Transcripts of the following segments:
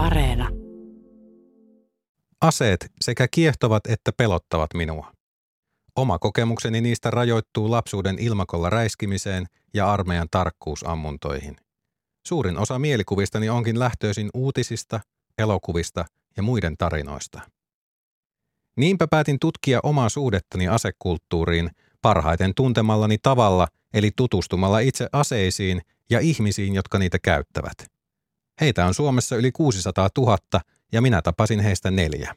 Areena. Aseet sekä kiehtovat että pelottavat minua. Oma kokemukseni niistä rajoittuu lapsuuden ilmakolla räiskimiseen ja armeijan tarkkuusammuntoihin. Suurin osa mielikuvistani onkin lähtöisin uutisista, elokuvista ja muiden tarinoista. Niinpä päätin tutkia omaa suhdettani asekulttuuriin parhaiten tuntemallani tavalla, eli tutustumalla itse aseisiin ja ihmisiin, jotka niitä käyttävät. Heitä on Suomessa yli 600 000 ja minä tapasin heistä neljä.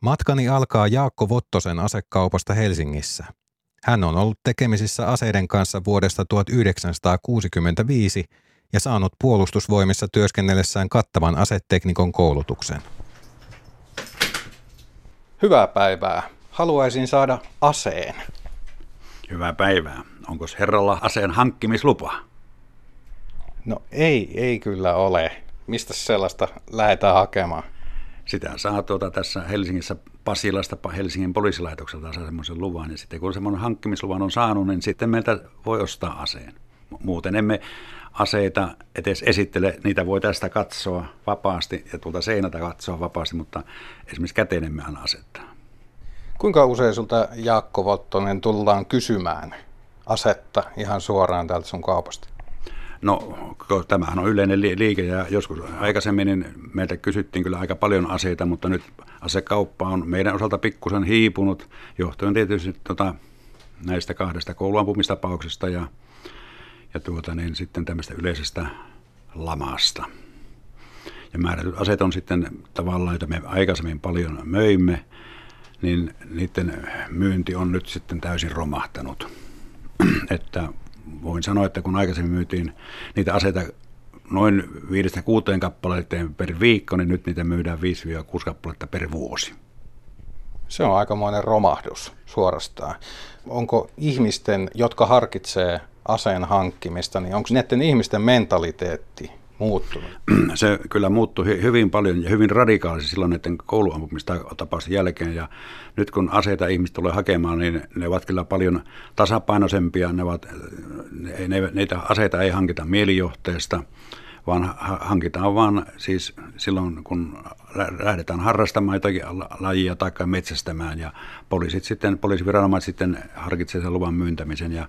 Matkani alkaa Jaakko Vottosen asekaupasta Helsingissä. Hän on ollut tekemisissä aseiden kanssa vuodesta 1965 ja saanut puolustusvoimissa työskennellessään kattavan aseteknikon koulutuksen. Hyvää päivää. Haluaisin saada aseen. Hyvää päivää. Onko herralla aseen hankkimislupa? No ei, ei kyllä ole. Mistä sellaista lähdetään hakemaan? Sitä saa tuota tässä Helsingissä Pasilasta Helsingin poliisilaitokselta saa semmoisen luvan. Ja sitten kun semmoinen hankkimisluvan on saanut, niin sitten meiltä voi ostaa aseen. Muuten emme aseita edes esittele, niitä voi tästä katsoa vapaasti ja tuolta seinältä katsoa vapaasti, mutta esimerkiksi käteen emme anna asettaa. Kuinka usein sulta Jaakko Vottonen tullaan kysymään asetta ihan suoraan täältä sun kaupasta? No, tämähän on yleinen liike ja joskus aikaisemmin niin meiltä kysyttiin kyllä aika paljon aseita, mutta nyt asekauppa on meidän osalta pikkusen hiipunut, johtuen tietysti tota, näistä kahdesta kouluampumistapauksesta ja, ja tuota, niin sitten tämmöistä yleisestä lamasta. Ja määrätyt aseet on sitten tavallaan, joita me aikaisemmin paljon möimme, niin niiden myynti on nyt sitten täysin romahtanut. että voin sanoa, että kun aikaisemmin myytiin niitä aseita noin 5-6 kappaleiden per viikko, niin nyt niitä myydään 5-6 kappaletta per vuosi. Se on aikamoinen romahdus suorastaan. Onko ihmisten, jotka harkitsee aseen hankkimista, niin onko näiden ihmisten mentaliteetti muuttunut? Se kyllä muuttui hyvin paljon ja hyvin radikaalisesti silloin näiden kouluampumistapausten jälkeen. Ja nyt kun aseita ihmiset tulee hakemaan, niin ne ovat kyllä paljon tasapainoisempia. Ne ovat, ne, ne, niitä aseita ei hankita mielijohteesta, vaan hankitaan vaan siis silloin, kun lähdetään harrastamaan jotakin lajia tai metsästämään. Ja poliisit sitten, poliisiviranomaiset sitten harkitsevat sen luvan myyntämisen. Ja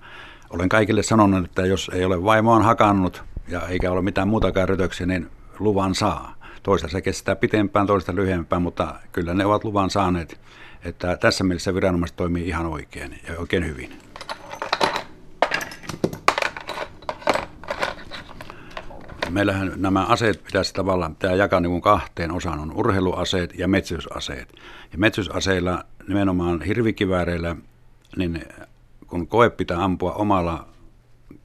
olen kaikille sanonut, että jos ei ole vaimoaan hakannut – ja eikä ole mitään muutakaan rötöksiä, niin luvan saa. Toista se kestää pitempään, toista lyhyempään, mutta kyllä ne ovat luvan saaneet. Että tässä mielessä viranomaiset toimii ihan oikein ja oikein hyvin. Meillähän nämä aseet pitäisi tavallaan pitää jakaa niin kahteen osaan. On urheiluaseet ja metsästysaseet. Ja metsästysaseilla, nimenomaan hirvikivääreillä, niin kun koe pitää ampua omalla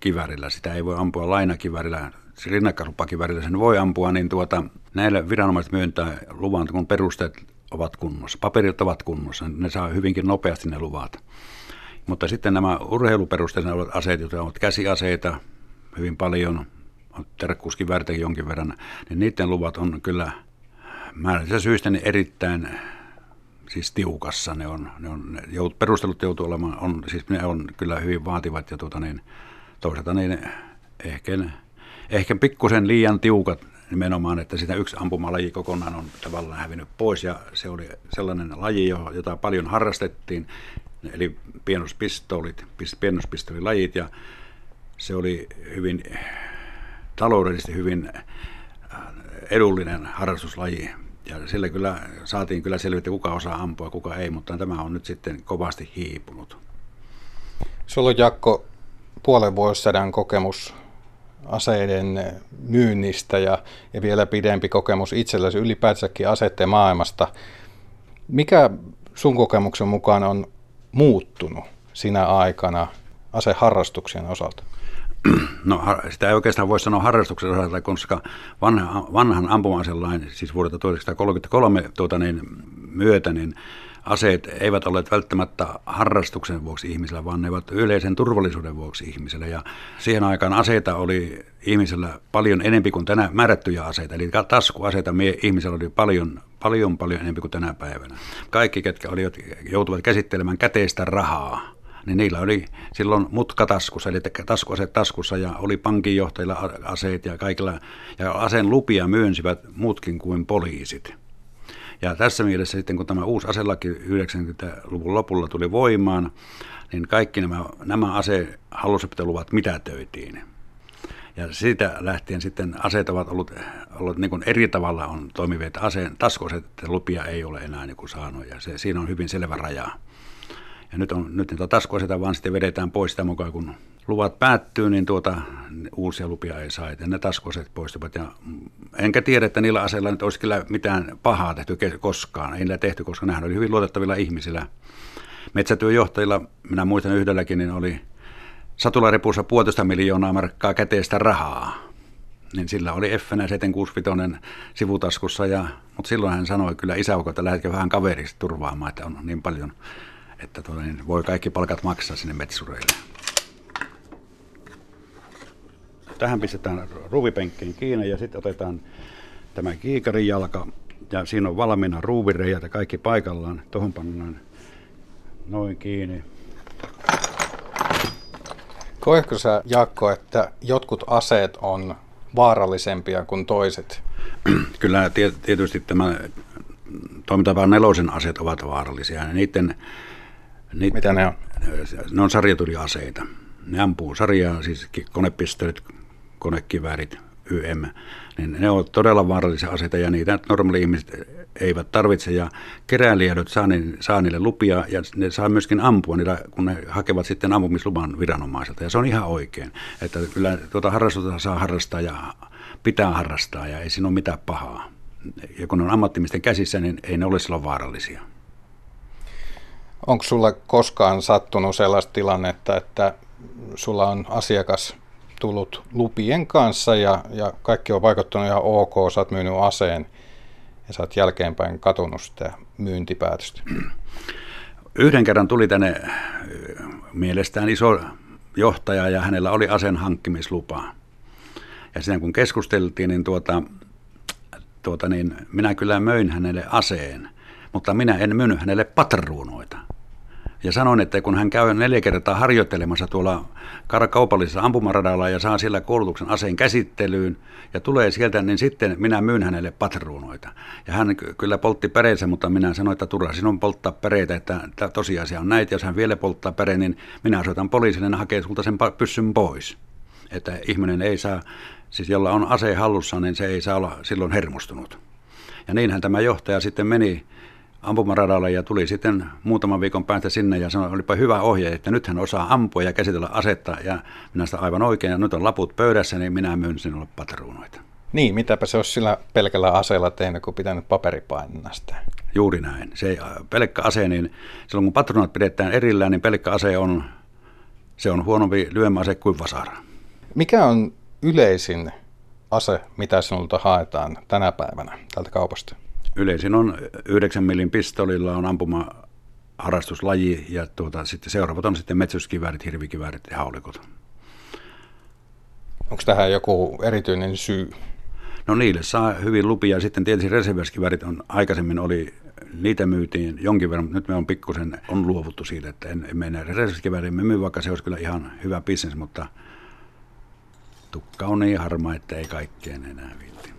kivärillä. Sitä ei voi ampua lainakivärillä, rinnakkaislupakivärillä sen voi ampua, niin tuota, näille viranomaiset myöntää luvan, kun perusteet ovat kunnossa. Paperit ovat kunnossa, ne saa hyvinkin nopeasti ne luvat. Mutta sitten nämä urheiluperusteet ovat aseet, jotka ovat käsiaseita hyvin paljon, terkkuuskivärtäkin jonkin verran, niin niiden luvat on kyllä määräisistä syistä niin erittäin siis tiukassa. Ne on, ne on, ne jout, perustelut joutuu olemaan, on, siis ne on kyllä hyvin vaativat ja tuota niin, toisaalta niin ehkä, ehkä pikkusen liian tiukat nimenomaan, että sitä yksi ampumalaji kokonaan on tavallaan hävinnyt pois ja se oli sellainen laji, jota paljon harrastettiin, eli pienospistoolit, pienospistolilajit ja se oli hyvin taloudellisesti hyvin äh, edullinen harrastuslaji. Ja sillä kyllä saatiin kyllä selvitä, kuka osaa ampua kuka ei, mutta tämä on nyt sitten kovasti hiipunut. Sulla on Jakko puolen vuosisadan kokemus aseiden myynnistä ja, ja vielä pidempi kokemus itselläsi ylipäätänsäkin aseiden maailmasta. Mikä sun kokemuksen mukaan on muuttunut sinä aikana aseharrastuksien osalta? No sitä ei oikeastaan voi sanoa harrastuksen osalta, koska vanha, vanhan ampuma-aselain, siis vuodelta 1933 tuota niin, myötä, niin aseet eivät olleet välttämättä harrastuksen vuoksi ihmisellä, vaan ne ovat yleisen turvallisuuden vuoksi ihmisellä. Ja siihen aikaan aseita oli ihmisellä paljon enempi kuin tänä määrättyjä aseita. Eli taskuaseita ihmisellä oli paljon, paljon, paljon enempi kuin tänä päivänä. Kaikki, ketkä olivat, joutuvat käsittelemään käteistä rahaa, niin niillä oli silloin mutka taskussa, eli taskuaseet taskussa ja oli pankinjohtajilla aseet ja kaikilla, ja aseen lupia myönsivät muutkin kuin poliisit. Ja tässä mielessä sitten, kun tämä uusi aselaki 90-luvun lopulla tuli voimaan, niin kaikki nämä, nämä ase hallussapitoluvat mitätöitiin. Ja siitä lähtien sitten aseet ovat ollut, ollut niin kuin eri tavalla on toimivia, että aseen taskuaseet lupia ei ole enää niin kuin saanut, ja se, siinä on hyvin selvä raja. Ja nyt, on, nyt niitä taskuaseita vaan sitten vedetään pois sitä mukaan, kun luvat päättyy, niin tuota, uusia lupia ei saa, että ne taskuaseet poistuvat. Ja enkä tiedä, että niillä aseilla nyt olisi kyllä mitään pahaa tehty koskaan. Ei niillä tehty, koska nehän oli hyvin luotettavilla ihmisillä. Metsätyöjohtajilla, minä muistan yhdelläkin, niin oli satularepussa puolitoista miljoonaa markkaa käteistä rahaa. Niin sillä oli F 765 sivutaskussa, ja, mutta silloin hän sanoi kyllä isäukko, että lähdetkö vähän kaverista turvaamaan, että on niin paljon, että tuota, niin voi kaikki palkat maksaa sinne metsureille. Tähän pistetään ruuvipenkkiin kiinni ja sitten otetaan tämä kiikarin jalka ja siinä on valmiina ruuvireijät ja kaikki paikallaan. Tuohon pannaan noin kiinni. Koetko sä, Jaakko, että jotkut aseet on vaarallisempia kuin toiset? Kyllä tietysti tämä toimintapaan nelosen aseet ovat vaarallisia. Niiden, niiden, Mitä ne on? Ne on sarjatuliaseita. Ne ampuu sarjaa, siis konepistoolit, konekiväärit, YM, niin ne ovat todella vaarallisia aseita ja niitä normaali ihmiset eivät tarvitse. Ja keräilijät saa, niin, saa niille lupia ja ne saa myöskin ampua niillä, kun ne hakevat sitten ampumisluvan viranomaiselta. Ja se on ihan oikein, että kyllä tuota harrastusta saa harrastaa ja pitää harrastaa ja ei siinä ole mitään pahaa. Ja kun on ammattimisten käsissä, niin ei ne ole silloin vaarallisia. Onko sulla koskaan sattunut sellaista tilannetta, että sulla on asiakas tullut lupien kanssa ja, ja kaikki on vaikuttanut ihan ok, sä oot myynyt aseen ja sä oot jälkeenpäin katunut sitä myyntipäätöstä? Yhden kerran tuli tänne mielestään iso johtaja ja hänellä oli aseen hankkimislupa. Ja siinä kun keskusteltiin, niin, tuota, tuota, niin minä kyllä möin hänelle aseen, mutta minä en myynyt hänelle patruunoita. Ja sanoin, että kun hän käy neljä kertaa harjoittelemassa tuolla kaupallisessa ampumaradalla ja saa sillä koulutuksen aseen käsittelyyn ja tulee sieltä, niin sitten minä myyn hänelle patruunoita. Ja hän kyllä poltti päreensä, mutta minä sanoin, että turha sinun polttaa päreitä, että, että tosiasia on näitä. Jos hän vielä polttaa päreen, niin minä soitan poliisille ja hakee sulta sen pyssyn pois. Että ihminen ei saa, siis jolla on ase hallussa, niin se ei saa olla silloin hermostunut. Ja niinhän tämä johtaja sitten meni ampumaradalle ja tuli sitten muutaman viikon päästä sinne ja sanoi, olipa hyvä ohje, että nyt hän osaa ampua ja käsitellä asetta ja minä sitä aivan oikein ja nyt on laput pöydässä, niin minä myyn sinulle patruunoita. Niin, mitäpä se olisi sillä pelkällä aseella tehnyt, kun pitänyt paperipainasta. Juuri näin. Se pelkkä ase, niin silloin kun patruunat pidetään erillään, niin pelkkä ase on, se on huonompi lyömäase kuin vasara. Mikä on yleisin ase, mitä sinulta haetaan tänä päivänä tältä kaupasta? Yleisin on 9 millin pistolilla on ampuma harrastuslaji ja tuota, sitten seuraavat on sitten metsästyskiväärit, hirvikiväärit ja haulikot. Onko tähän joku erityinen syy? No niille saa hyvin lupia. Sitten tietysti reserviäskiväärit on aikaisemmin oli, niitä myytiin jonkin verran, mutta nyt me on pikkusen on luovuttu siitä, että en, en mene reserviäskivääriin. Me myy, vaikka se olisi kyllä ihan hyvä bisnes, mutta tukka on niin harma, että ei kaikkeen enää viitti.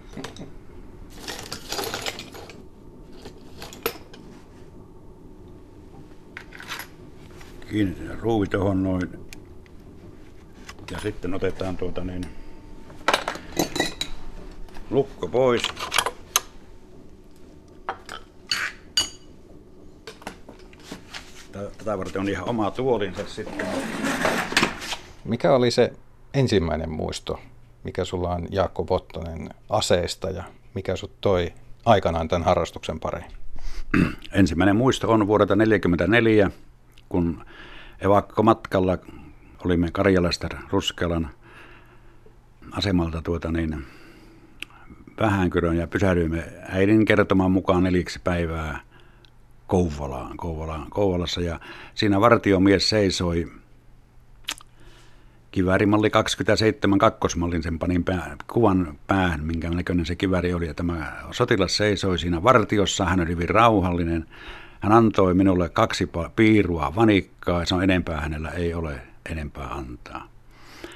Kiinnitetään ruuvi tuohon noin. Ja sitten otetaan tuota niin, lukko pois. Tätä varten on ihan oma tuolinsa sitten. Mikä oli se ensimmäinen muisto, mikä sulla on Jaakko Pottonen aseesta ja mikä sut toi aikanaan tämän harrastuksen pariin? Ensimmäinen muisto on vuodelta 1944, kun evakkomatkalla olimme Karjalasta Ruskelan asemalta tuota niin, Vähänkyrön ja pysähdyimme äidin kertoman mukaan neliksi päivää Kouvolaan, Kouvolaan, Kouvolassa. Ja siinä vartiomies seisoi. Kiväärimalli 27 kakkosmallin, sen panin pää, kuvan päähän, minkä näköinen se kiväri oli. Ja tämä sotilas seisoi siinä vartiossa, hän oli hyvin rauhallinen Hän antoi minulle kaksi piirua vanikkaa ja sanoi, enempää hänellä ei ole enempää antaa.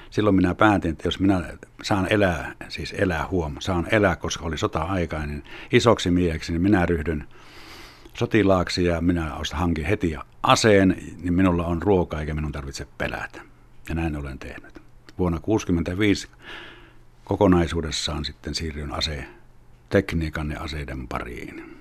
Silloin minä päätin, että jos minä saan elää, siis elää huom, saan elää, koska oli sota-aika, niin isoksi mieheksi, niin minä ryhdyn sotilaaksi ja minä hankin heti aseen, niin minulla on ruoka eikä minun tarvitse pelätä. Ja näin olen tehnyt. Vuonna 1965 kokonaisuudessaan sitten siirryn ase tekniikan ja aseiden pariin.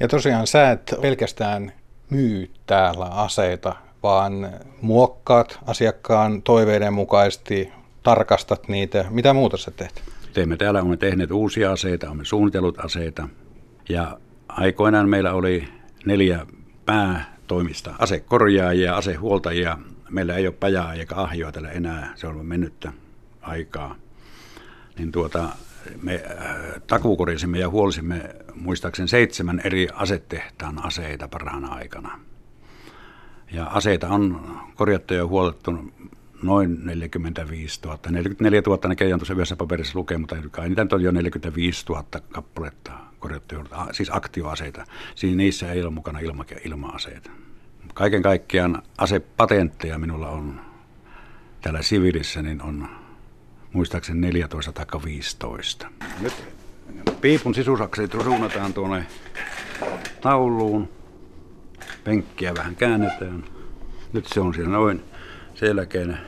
Ja tosiaan sä et pelkästään myy täällä aseita, vaan muokkaat asiakkaan toiveiden mukaisesti, tarkastat niitä. Mitä muuta sä teet? Teemme täällä, olemme tehneet uusia aseita, olemme suunnitellut aseita. Ja aikoinaan meillä oli neljä päätoimista asekorjaajia, asehuoltajia. Meillä ei ole pajaa eikä ahjoa täällä enää, se on mennyttä aikaa. Niin tuota, me äh, takuukorisimme ja huolisimme muistaakseni seitsemän eri asetehtaan aseita parhaana aikana. Ja aseita on korjattu ja huolettu noin 45 000. 44 000 näkee tuossa yhdessä paperissa lukee, mutta kai niitä on jo 45 000 kappaletta korjattu, siis aktioaseita. Siinä niissä ei ole mukana ilma- ilma-aseita. Kaiken kaikkiaan asepatentteja minulla on täällä siviilissä, niin on muistaakseni 14 tai 15. Nyt piipun sisusakset suunnataan tuonne tauluun. Penkkiä vähän käännetään. Nyt se on siinä noin selkeänä.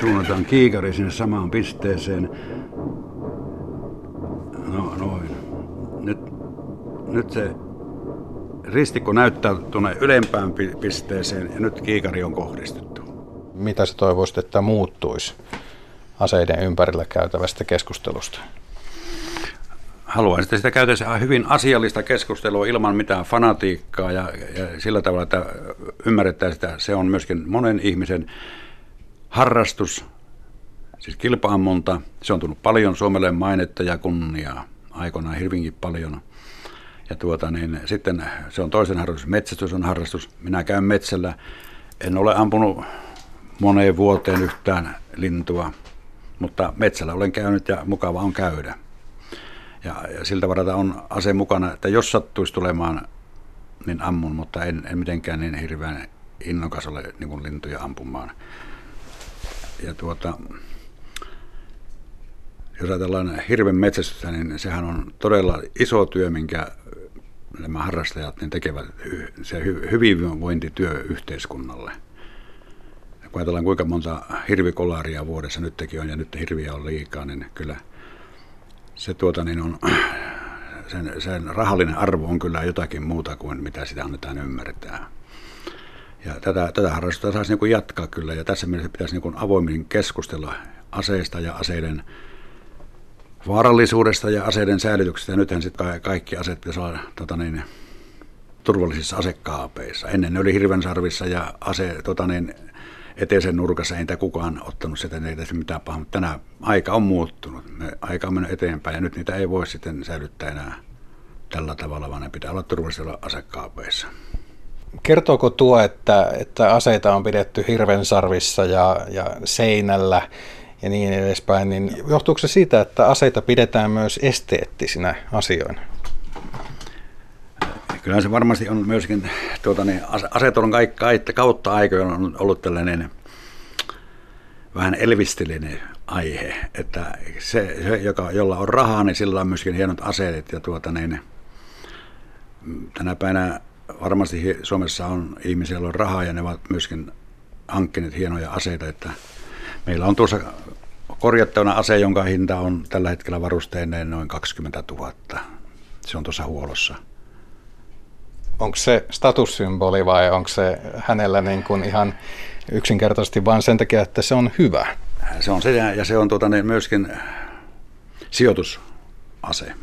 Suunnataan kiikari sinne samaan pisteeseen. No noin. Nyt, nyt se ristikko näyttää tuonne ylempään pisteeseen ja nyt kiikari on kohdistettu. Mitä se toivoisit, että muuttuisi aseiden ympärillä käytävästä keskustelusta? Haluaisin, että sitä käytäisiin hyvin asiallista keskustelua ilman mitään fanatiikkaa ja, ja sillä tavalla, että ymmärrettäisiin, että se on myöskin monen ihmisen harrastus, siis kilpaammunta. Se on tullut paljon Suomelle mainetta ja kunniaa aikoinaan hyvinkin paljon – ja tuota, niin, sitten se on toisen harrastus, metsästys on harrastus. Minä käyn metsällä, en ole ampunut moneen vuoteen yhtään lintua, mutta metsällä olen käynyt ja mukava on käydä. Ja, ja siltä varalta on ase mukana, että jos sattuisi tulemaan, niin ammun, mutta en, en mitenkään niin hirveän innokas ole niin lintuja ampumaan. Ja tuota, jos ajatellaan hirven metsästystä, niin sehän on todella iso työ, minkä nämä harrastajat niin tekevät se hyvinvointityö yhteiskunnalle. Kun ajatellaan kuinka monta hirvikolaria vuodessa nyt teki on ja nyt hirviä on liikaa, niin kyllä se tuota niin on, sen, sen rahallinen arvo on kyllä jotakin muuta kuin mitä sitä annetaan ymmärtää. Ja tätä, tätä harrastusta saisi niin jatkaa kyllä ja tässä mielessä pitäisi niin avoimin keskustella aseista ja aseiden vaarallisuudesta ja aseiden säilytyksestä. Ja nythän sitten kaikki aseet pitäisi olla tota niin, turvallisissa asekaapeissa. Ennen ne oli sarvissa ja ase tota niin, eteisen nurkassa ei kukaan ottanut sitä, ei tässä mitään pahaa, mutta tänä aika on muuttunut. Me, aika on mennyt eteenpäin ja nyt niitä ei voi sitten säilyttää enää tällä tavalla, vaan ne pitää olla turvallisilla asekaapeissa. Kertooko tuo, että, että aseita on pidetty sarvissa ja, ja seinällä ja niin edespäin, niin johtuuko se siitä, että aseita pidetään myös esteettisinä asioina? Kyllä se varmasti on myöskin, tuota, niin aseet on kaikki, kautta aikoina on ollut tällainen vähän elvistelinen aihe, että se, se joka, jolla on rahaa, niin sillä on myöskin hienot aseet ja tuota, niin, tänä päivänä varmasti Suomessa on ihmisiä, joilla on rahaa ja ne ovat myöskin hankkineet hienoja aseita, että Meillä on tuossa korjattavana ase, jonka hinta on tällä hetkellä varusteineen noin 20 000. Se on tuossa huolossa. Onko se statussymboli vai onko se hänellä niin kuin ihan yksinkertaisesti vain sen takia, että se on hyvä? Se on se ja se on tuota, niin myöskin sijoitusase.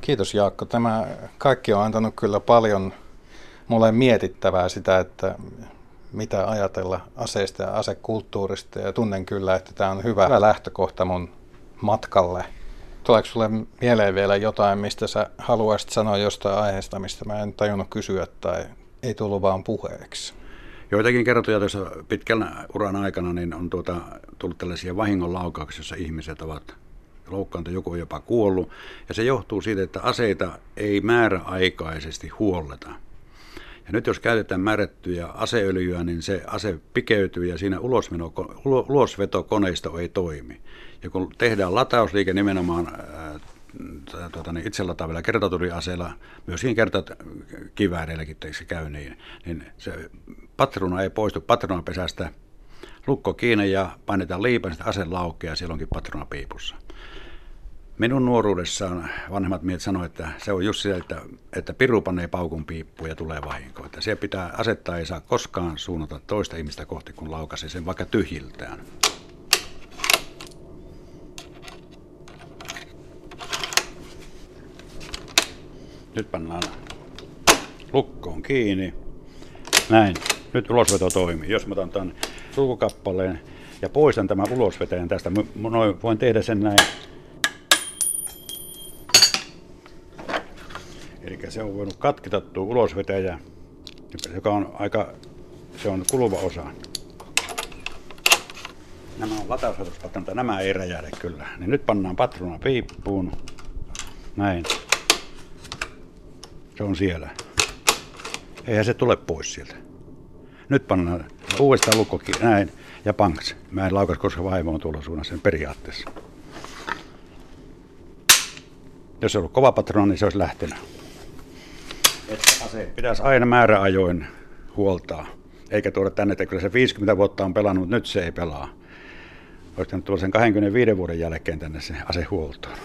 Kiitos Jaakko. Tämä kaikki on antanut kyllä paljon mulle mietittävää sitä, että mitä ajatella aseista ja asekulttuurista ja tunnen kyllä, että tämä on hyvä lähtökohta mun matkalle. Tuleeko sulle mieleen vielä jotain, mistä sä haluaisit sanoa jostain aiheesta, mistä mä en tajunnut kysyä tai ei tullut vaan puheeksi? Joitakin kertoja tuossa pitkän uran aikana niin on tuota, tullut tällaisia vahingonlaukauksia, joissa ihmiset ovat loukkaantunut, joku on jopa kuollut. Ja se johtuu siitä, että aseita ei määräaikaisesti huolleta. Ja nyt jos käytetään määrättyjä aseöljyä, niin se ase pikeytyy ja siinä ulosvetokoneisto ei toimi. Ja kun tehdään latausliike nimenomaan ää, tuota, niin itse lataavilla kertaturiaseilla, myöskin kertakivääreilläkin se käy niin, niin se patruna ei poistu patronapesästä, lukko kiinni ja painetaan liipan, sitten ase laukeaa silloinkin patrona piipussa. Minun nuoruudessaan vanhemmat miehet sanoivat, että se on just sitä, että, että piru panee paukun piippuun ja tulee vahinko. Että se pitää asettaa, ei saa koskaan suunnata toista ihmistä kohti, kun laukaisee sen vaikka tyhjiltään. Nyt pannaan lukkoon kiinni. Näin. Nyt ulosveto toimii. Jos mä otan tämän ja poistan tämän ulosvetäjän tästä, noin, voin tehdä sen näin. Eli se on voinut katketa tuo ulosvetäjä, joka on aika, se on kuluva osa. Nämä on latausasetuspatronita, nämä ei räjähdä kyllä. Niin nyt pannaan patrona piippuun. Näin. Se on siellä. Eihän se tule pois sieltä. Nyt pannaan uudestaan lukkokin näin ja panks. Mä en laukas, koska vaimo on tuolla suunnassa sen periaatteessa. Jos se on ollut kova patrona, niin se olisi lähtenyt. Ase pitäisi aina määräajoin huoltaa. Eikä tuoda tänne, että kyllä se 50 vuotta on pelannut, mutta nyt se ei pelaa. Olisi tuoda sen 25 vuoden jälkeen tänne se asehuoltoon.